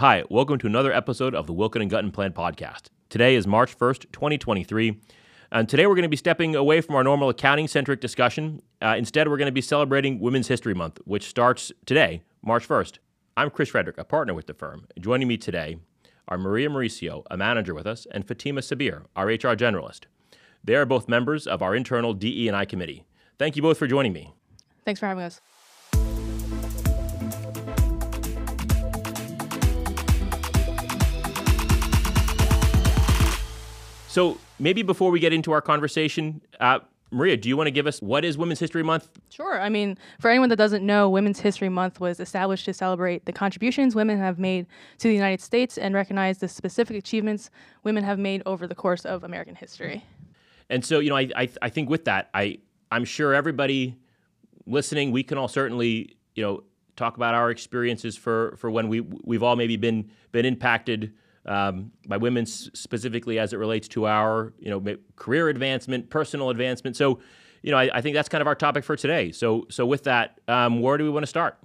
Hi, welcome to another episode of the Wilkin and Guttenplan podcast. Today is March 1st, 2023. And today we're going to be stepping away from our normal accounting centric discussion. Uh, instead, we're going to be celebrating Women's History Month, which starts today, March 1st. I'm Chris Frederick, a partner with the firm. Joining me today are Maria Mauricio, a manager with us, and Fatima Sabir, our HR generalist. They are both members of our internal DE&I committee. Thank you both for joining me. Thanks for having us. So maybe before we get into our conversation, uh, Maria, do you want to give us what is Women's History Month? Sure. I mean, for anyone that doesn't know, Women's History Month was established to celebrate the contributions women have made to the United States and recognize the specific achievements women have made over the course of American history. And so, you know, I, I, I think with that, I, I'm sure everybody listening, we can all certainly, you know, talk about our experiences for, for when we, we've all maybe been, been impacted um, by women specifically as it relates to our you know career advancement, personal advancement. So, you know, I, I think that's kind of our topic for today. So, so with that, um, where do we want to start?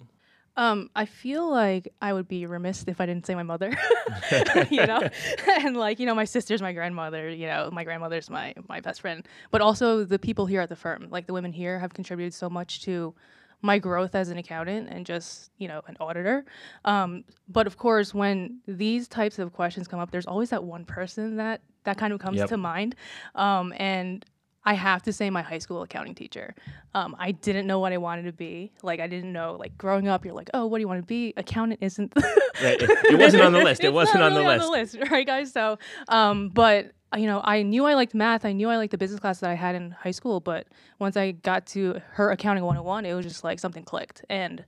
Um, I feel like I would be remiss if I didn't say my mother, you know, and like you know, my sister's my grandmother. You know, my grandmother's my my best friend, but also the people here at the firm, like the women here, have contributed so much to my growth as an accountant and just you know an auditor um, but of course when these types of questions come up there's always that one person that that kind of comes yep. to mind um, and I have to say my high school accounting teacher. Um, I didn't know what I wanted to be. Like I didn't know. Like growing up, you're like, oh, what do you want to be? Accountant isn't. right. It, it, wasn't on the list. It wasn't on, really the on the list, right, guys? So, um, but you know, I knew I liked math. I knew I liked the business class that I had in high school. But once I got to her accounting 101, it was just like something clicked. And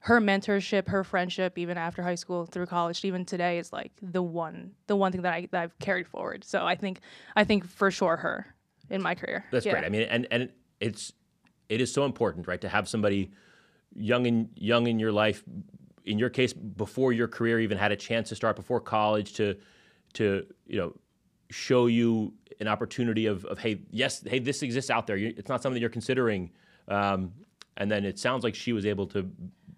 her mentorship, her friendship, even after high school through college, even today, is like the one, the one thing that I that I've carried forward. So I think, I think for sure her in my career. That's yeah. great. I mean, and and it's it is so important, right, to have somebody young and young in your life. In your case, before your career even had a chance to start, before college, to to you know show you an opportunity of, of hey, yes, hey, this exists out there. It's not something you're considering. Um, and then it sounds like she was able to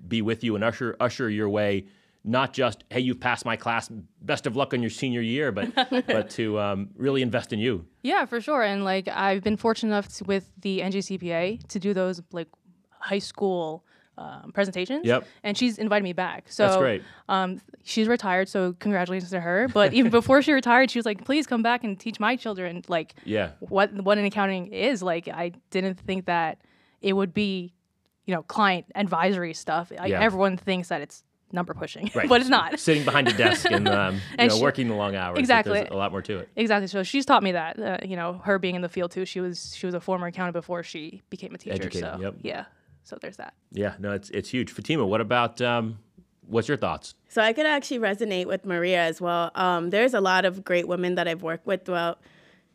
be with you and usher usher your way, not just hey, you've passed my class, best of luck on your senior year, but but to um, really invest in you. Yeah, for sure. And like I've been fortunate enough to, with the NJCPA to do those like high school um, presentations. Yep. And she's invited me back. So that's great. Um, she's retired, so congratulations to her. But even before she retired, she was like, "Please come back and teach my children like yeah what what an accounting is." Like I didn't think that it would be, you know, client advisory stuff. Like, yeah. Everyone thinks that it's number pushing, right. but it's not. Sitting behind a desk and, um, and know, she, working the long hours. Exactly, a lot more to it. Exactly. So she's taught me that. Uh, you know, her being in the field too. She was she was a former accountant before she became a teacher. Educated, so yep. yeah, so there's that. Yeah, no, it's it's huge. Fatima, what about um, what's your thoughts? So I could actually resonate with Maria as well. Um, there's a lot of great women that I've worked with throughout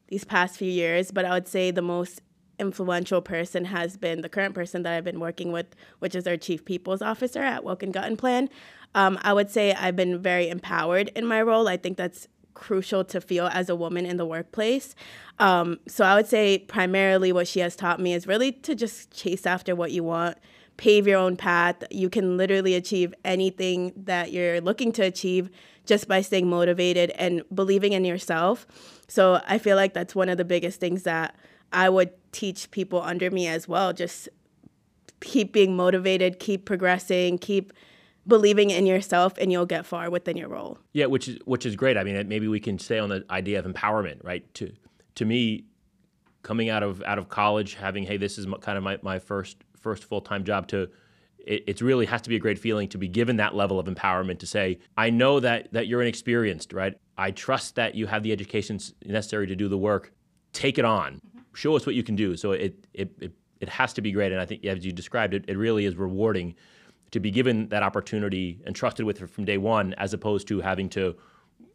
these past few years, but I would say the most influential person has been the current person that I've been working with, which is our chief people's officer at Wilkin Guttenplan. Um, I would say I've been very empowered in my role. I think that's crucial to feel as a woman in the workplace. Um, so I would say primarily what she has taught me is really to just chase after what you want, pave your own path. You can literally achieve anything that you're looking to achieve just by staying motivated and believing in yourself. So I feel like that's one of the biggest things that I would teach people under me as well. Just keep being motivated, keep progressing, keep believing in yourself and you'll get far within your role. Yeah, which is which is great. I mean, maybe we can stay on the idea of empowerment, right? To to me, coming out of out of college, having hey, this is kind of my, my first first full time job. To it, it really has to be a great feeling to be given that level of empowerment to say, I know that that you're inexperienced, right? I trust that you have the education necessary to do the work. Take it on. Mm-hmm. Show us what you can do. So it it, it it has to be great. And I think as you described it, it really is rewarding to be given that opportunity and trusted with it from day one, as opposed to having to,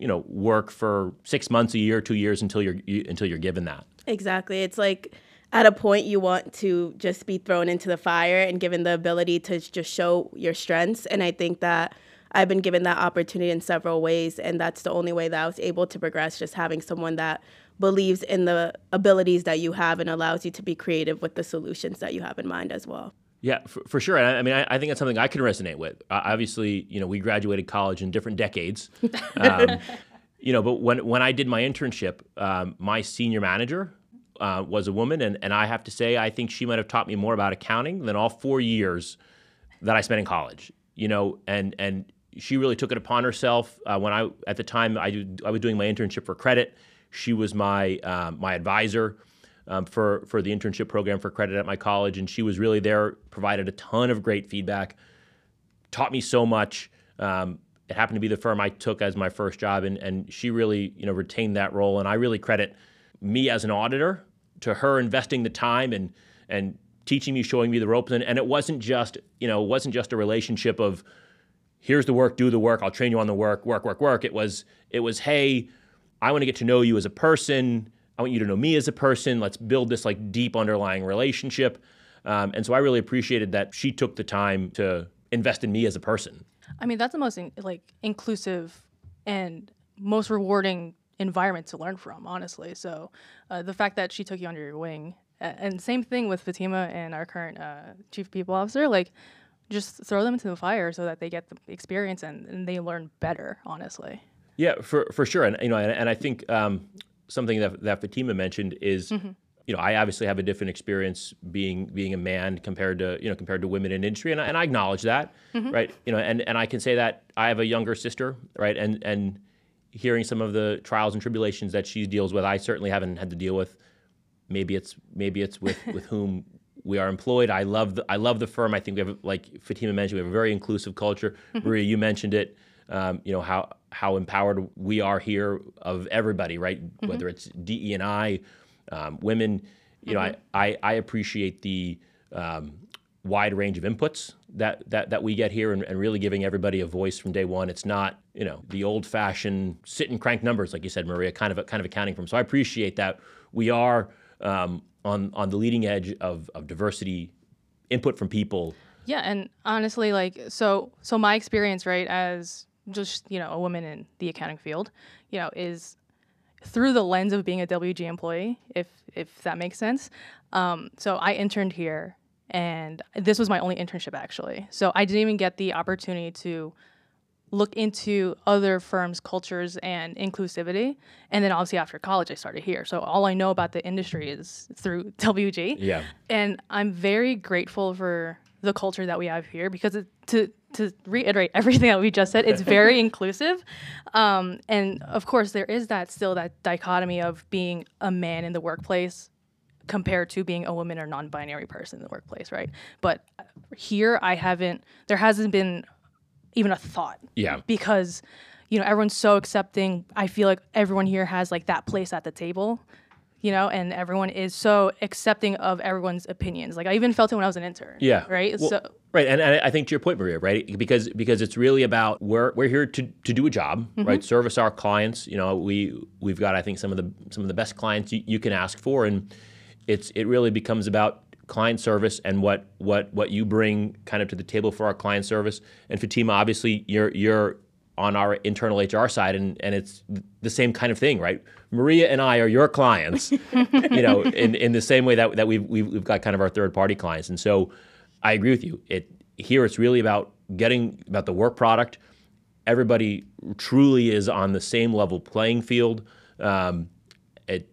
you know, work for six months, a year, two years until you're you, until you're given that. Exactly. It's like at a point you want to just be thrown into the fire and given the ability to just show your strengths. And I think that I've been given that opportunity in several ways, and that's the only way that I was able to progress. Just having someone that believes in the abilities that you have and allows you to be creative with the solutions that you have in mind as well. Yeah, for, for sure. I, I mean, I, I, think that's something I can resonate with. Uh, obviously, you know, we graduated college in different decades. Um, you know, but when when I did my internship, um, my senior manager uh, was a woman, and, and I have to say, I think she might have taught me more about accounting than all four years that I spent in college. You know, and and she really took it upon herself. Uh, when I at the time I, do, I was doing my internship for credit, she was my um, my advisor um, for for the internship program for credit at my college, and she was really there, provided a ton of great feedback, taught me so much. Um, it happened to be the firm I took as my first job, and and she really you know retained that role, and I really credit me as an auditor to her investing the time and and teaching me, showing me the ropes, and, and it wasn't just you know it wasn't just a relationship of here's the work, do the work, I'll train you on the work, work, work, work. It was it was hey, I want to get to know you as a person. I want you to know me as a person. Let's build this like deep underlying relationship. Um, and so I really appreciated that she took the time to invest in me as a person. I mean, that's the most in, like inclusive and most rewarding environment to learn from, honestly. So uh, the fact that she took you under your wing, and same thing with Fatima and our current uh, chief people officer, like just throw them into the fire so that they get the experience and, and they learn better, honestly. Yeah, for for sure, and you know, and, and I think um, something that that Fatima mentioned is. Mm-hmm. You know, I obviously have a different experience being being a man compared to you know compared to women in industry, and I, and I acknowledge that, mm-hmm. right? You know, and, and I can say that I have a younger sister, right? And and hearing some of the trials and tribulations that she deals with, I certainly haven't had to deal with. Maybe it's maybe it's with with whom we are employed. I love the I love the firm. I think we have like Fatima mentioned, we have a very inclusive culture. Mm-hmm. Maria, you mentioned it um, you know how how empowered we are here of everybody, right? Mm-hmm. Whether it's DE and I, um, women. You mm-hmm. know, I, I, I appreciate the um, wide range of inputs that that, that we get here, and, and, really giving everybody a voice from day one. It's not you know the old fashioned sit and crank numbers, like you said, Maria, kind of kind of accounting from. So I appreciate that we are um, on on the leading edge of of diversity input from people. Yeah, and honestly, like so so my experience, right, as just you know a woman in the accounting field, you know, is through the lens of being a WG employee, if if that makes sense. Um, so I interned here, and this was my only internship actually. So I didn't even get the opportunity to look into other firms' cultures and inclusivity. And then obviously after college, I started here. So all I know about the industry is through WG. Yeah. And I'm very grateful for the culture that we have here because it, to to reiterate everything that we just said, it's very inclusive. Um, and of course, there is that still that dichotomy of being a man in the workplace compared to being a woman or non-binary person in the workplace, right? But here, I haven't. There hasn't been even a thought. Yeah. Because you know everyone's so accepting. I feel like everyone here has like that place at the table you know, and everyone is so accepting of everyone's opinions. Like I even felt it when I was an intern. Yeah. Right. Well, so right, and, and, I think to your point, Maria, right, because because it's really about we're we're here to, to do a job, mm-hmm. right, service our clients. You know, we we've got I think some of the some of the best clients you, you can ask for, and it's it really becomes about client service and what what what you bring kind of to the table for our client service. And Fatima, obviously, you're you're on our internal HR side, and, and it's the same kind of thing, right? Maria and I are your clients, you know, in, in the same way that, that we've, we've, we've got kind of our third party clients. And so I agree with you. It Here it's really about getting about the work product. Everybody truly is on the same level playing field. Um, it,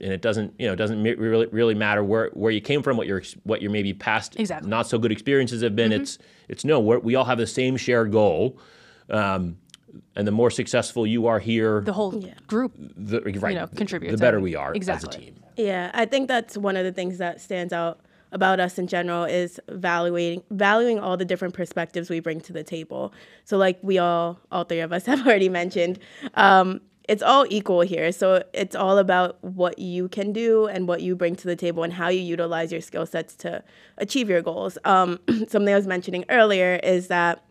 and it doesn't, you know, it doesn't really really matter where, where you came from, what your what your maybe past exactly. not so good experiences have been. Mm-hmm. It's it's no, we all have the same shared goal, um, and the more successful you are here, the whole yeah. group, the, right, you know, contributes. The better we are exactly. as a team. Yeah, I think that's one of the things that stands out about us in general is valuing valuing all the different perspectives we bring to the table. So, like we all, all three of us have already mentioned, um, it's all equal here. So it's all about what you can do and what you bring to the table and how you utilize your skill sets to achieve your goals. Um, something I was mentioning earlier is that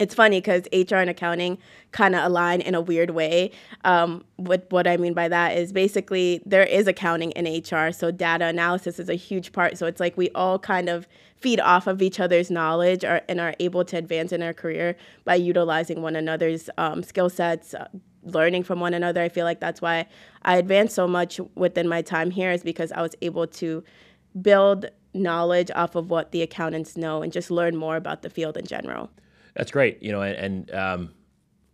it's funny because HR and accounting kind of align in a weird way. Um, what what I mean by that is basically there is accounting in HR, so data analysis is a huge part. So it's like we all kind of feed off of each other's knowledge or, and are able to advance in our career by utilizing one another's um, skill sets. Uh, learning from one another. I feel like that's why I advanced so much within my time here is because I was able to build knowledge off of what the accountants know and just learn more about the field in general. That's great. You know, and, and um,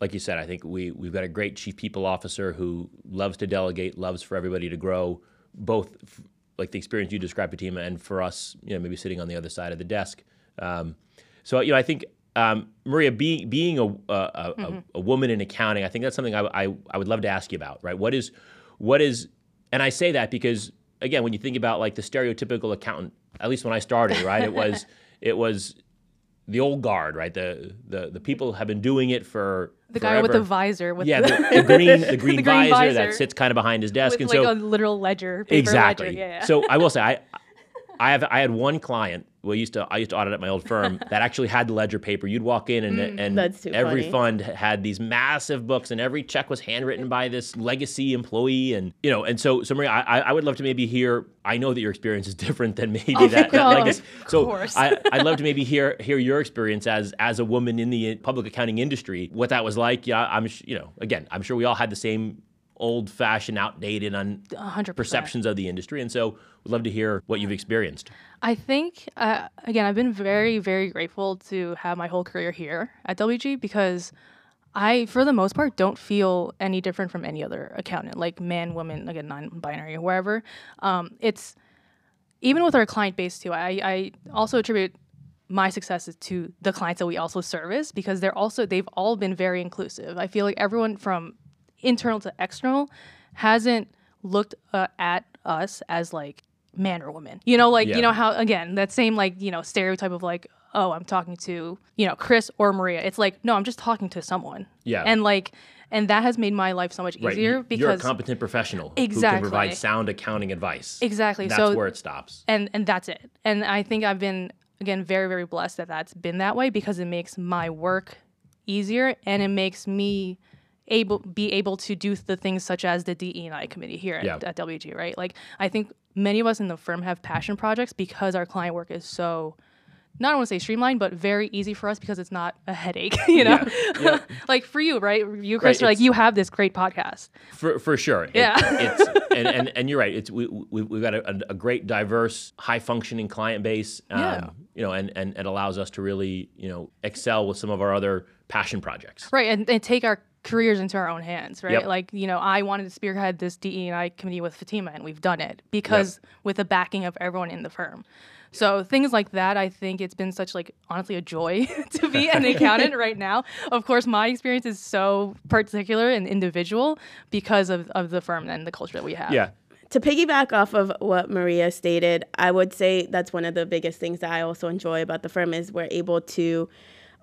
like you said, I think we we've got a great chief people officer who loves to delegate, loves for everybody to grow, both f- like the experience you described, Fatima, and for us, you know, maybe sitting on the other side of the desk. Um, so you know, I think um, Maria, being being a a, a, mm-hmm. a, woman in accounting, I think that's something I, I I would love to ask you about. Right? What is what is, and I say that because again, when you think about like the stereotypical accountant, at least when I started, right, it was it was the old guard, right? The the the people have been doing it for the forever. guy with the visor with yeah, the, the, green the green, the green visor, visor, that sits kind of behind his desk, and like so a literal ledger, paper exactly. Ledger. Yeah, yeah. So I will say I I have I had one client. We used to I used to audit at my old firm that actually had the ledger paper. You'd walk in and Mm, and every funny. fund had these massive books, and every check was handwritten by this legacy employee, and you know, and so so Maria, I I would love to maybe hear. I know that your experience is different than maybe Of that, that legacy. So Of course. I I'd love to maybe hear hear your experience as as a woman in the public accounting industry, what that was like. Yeah, I'm sh- you know again, I'm sure we all had the same old fashioned, outdated, on hundred percent. perceptions of the industry. And so we'd love to hear what you've experienced. I think uh, again, I've been very, very grateful to have my whole career here at WG because I, for the most part, don't feel any different from any other accountant, like man, woman, again, non-binary, wherever. Um, it's even with our client base too. I, I also attribute my successes to the clients that we also service because they're also they've all been very inclusive. I feel like everyone from internal to external hasn't looked uh, at us as like man or woman. You know, like Yeah. you know how again that same like you know stereotype of like oh I'm talking to you know Chris or Maria. It's like no I'm just talking to someone. Yeah. And like and that has made my life so much Right. because You're a competent professional who can provide sound accounting advice. Exactly. That's So- where it stops. and and that's it. And I think I've been again very very blessed that that's been that way because it makes my work easier and it makes me able be able to do the things such as the DE&I committee here Yeah. at, at WG, right? Like I think many of us in the firm have passion projects because our client work is so not I want to say streamlined, but very easy for us because it's not a headache, you know. Yeah. like for you, right? You, Chris, Right, are like you have this great podcast. For, for sure. It- Yeah. it's and, and, and you're right. It's we, we we've got a, a great, diverse, high functioning client base. Um, Yeah. You know, and, and it allows us to really you know excel with some of our other passion projects. Right, and, and take our careers into our own hands, right? Yep. Like, you know, I wanted to spearhead this DE&I committee with Fatima, and we've done it because with the backing of everyone in the firm. So things like that, I think it's been such like honestly a joy to be an accountant right now. Of course, my experience is so particular and individual because of, of the firm and the culture that we have. Yeah. to piggyback off of what Maria stated, I would say that's one of the biggest things that I also enjoy about the firm is we're able to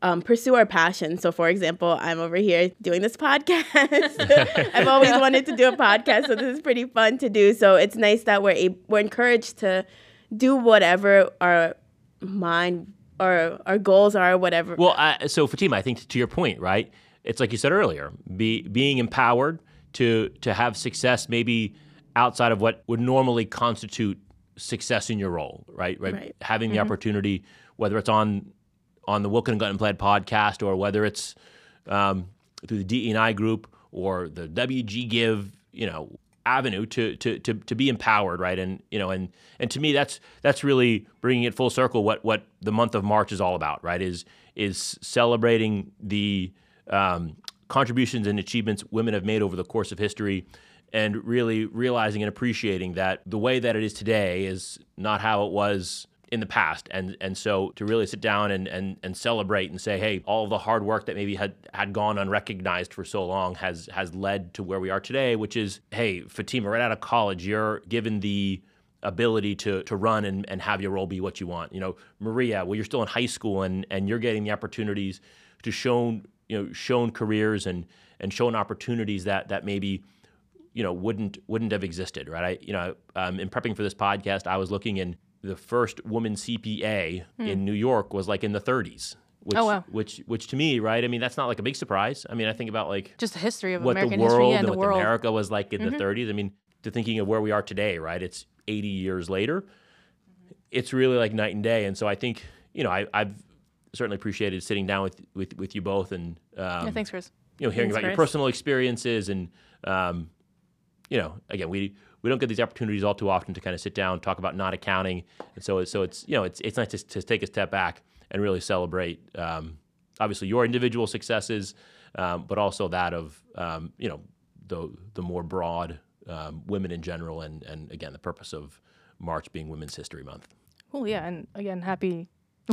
um, pursue our passion. So, for example, I'm over here doing this podcast. I've always wanted to do a podcast, so this is pretty fun to do. So it's nice that we're ab- we're encouraged to do whatever our mind or our goals are, whatever. Well, I, so Fatima, I think to your point, right? It's like you said earlier, be, being empowered to to have success, maybe outside of what would normally constitute success in your role, right? Right. Right. Having the opportunity, whether it's on on the Wilkin and Guttenplan podcast, or whether it's um, through the DE&I group or the WG Give, you know, avenue to, to to to be empowered, right? And you know, and and to me, that's that's really bringing it full circle. What what the month of March is all about, right? Is is celebrating the um, contributions and achievements women have made over the course of history. And really realizing and appreciating that the way that it is today is not how it was in the past. And and so to really sit down and and, and celebrate and say hey all the hard work that maybe had had gone unrecognized for so long has has led to where we are today which is hey Fatima right out of college you're given the ability to to run and, and have your role be what you want. You know Maria well you're still in high school and and you're getting the opportunities to shown you know shown careers and and shown opportunities that that maybe you know wouldn't wouldn't have existed right? I you know um, in prepping for this podcast i was looking in the first woman cpa in new york was like in the 30s which, Oh, wow. which which to me right i mean that's not like a big surprise i mean i think about like Just the history of what American the world history and, and the what world. Mm-hmm. america was like in the 30s i mean to thinking of where we are today right it's 80 years later it's really like night and day and so i think you know I, i've certainly appreciated sitting down with with, with you both and um, yeah, thanks, Chris. you know, hearing Thanks, about your personal experiences and, um, you know, again, we we don't get these opportunities all too often to kind of sit down, talk about not accounting, and so so it's you know it's it's nice to, to take a step back and really celebrate um, obviously your individual successes, um, but also that of um, you know the the more broad um, women in general, and and again the purpose of March being Women's History Month. Well, yeah, and again, happy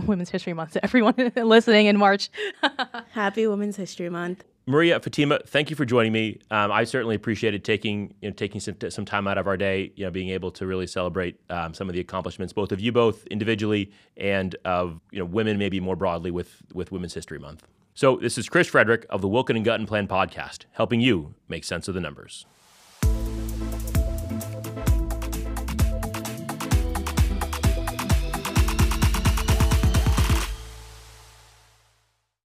Women's History Month to everyone listening in March. Happy Women's History Month. Maria Fatima, thank you for joining me. Um, I certainly appreciated taking you know, taking some, some time out of our day, you know, being able to really celebrate um, some of the accomplishments, both of you both individually and of you know women maybe more broadly with with Women's History Month. So this is Chris Frederick of the Wilkin and Guttenplan podcast, helping you make sense of the numbers.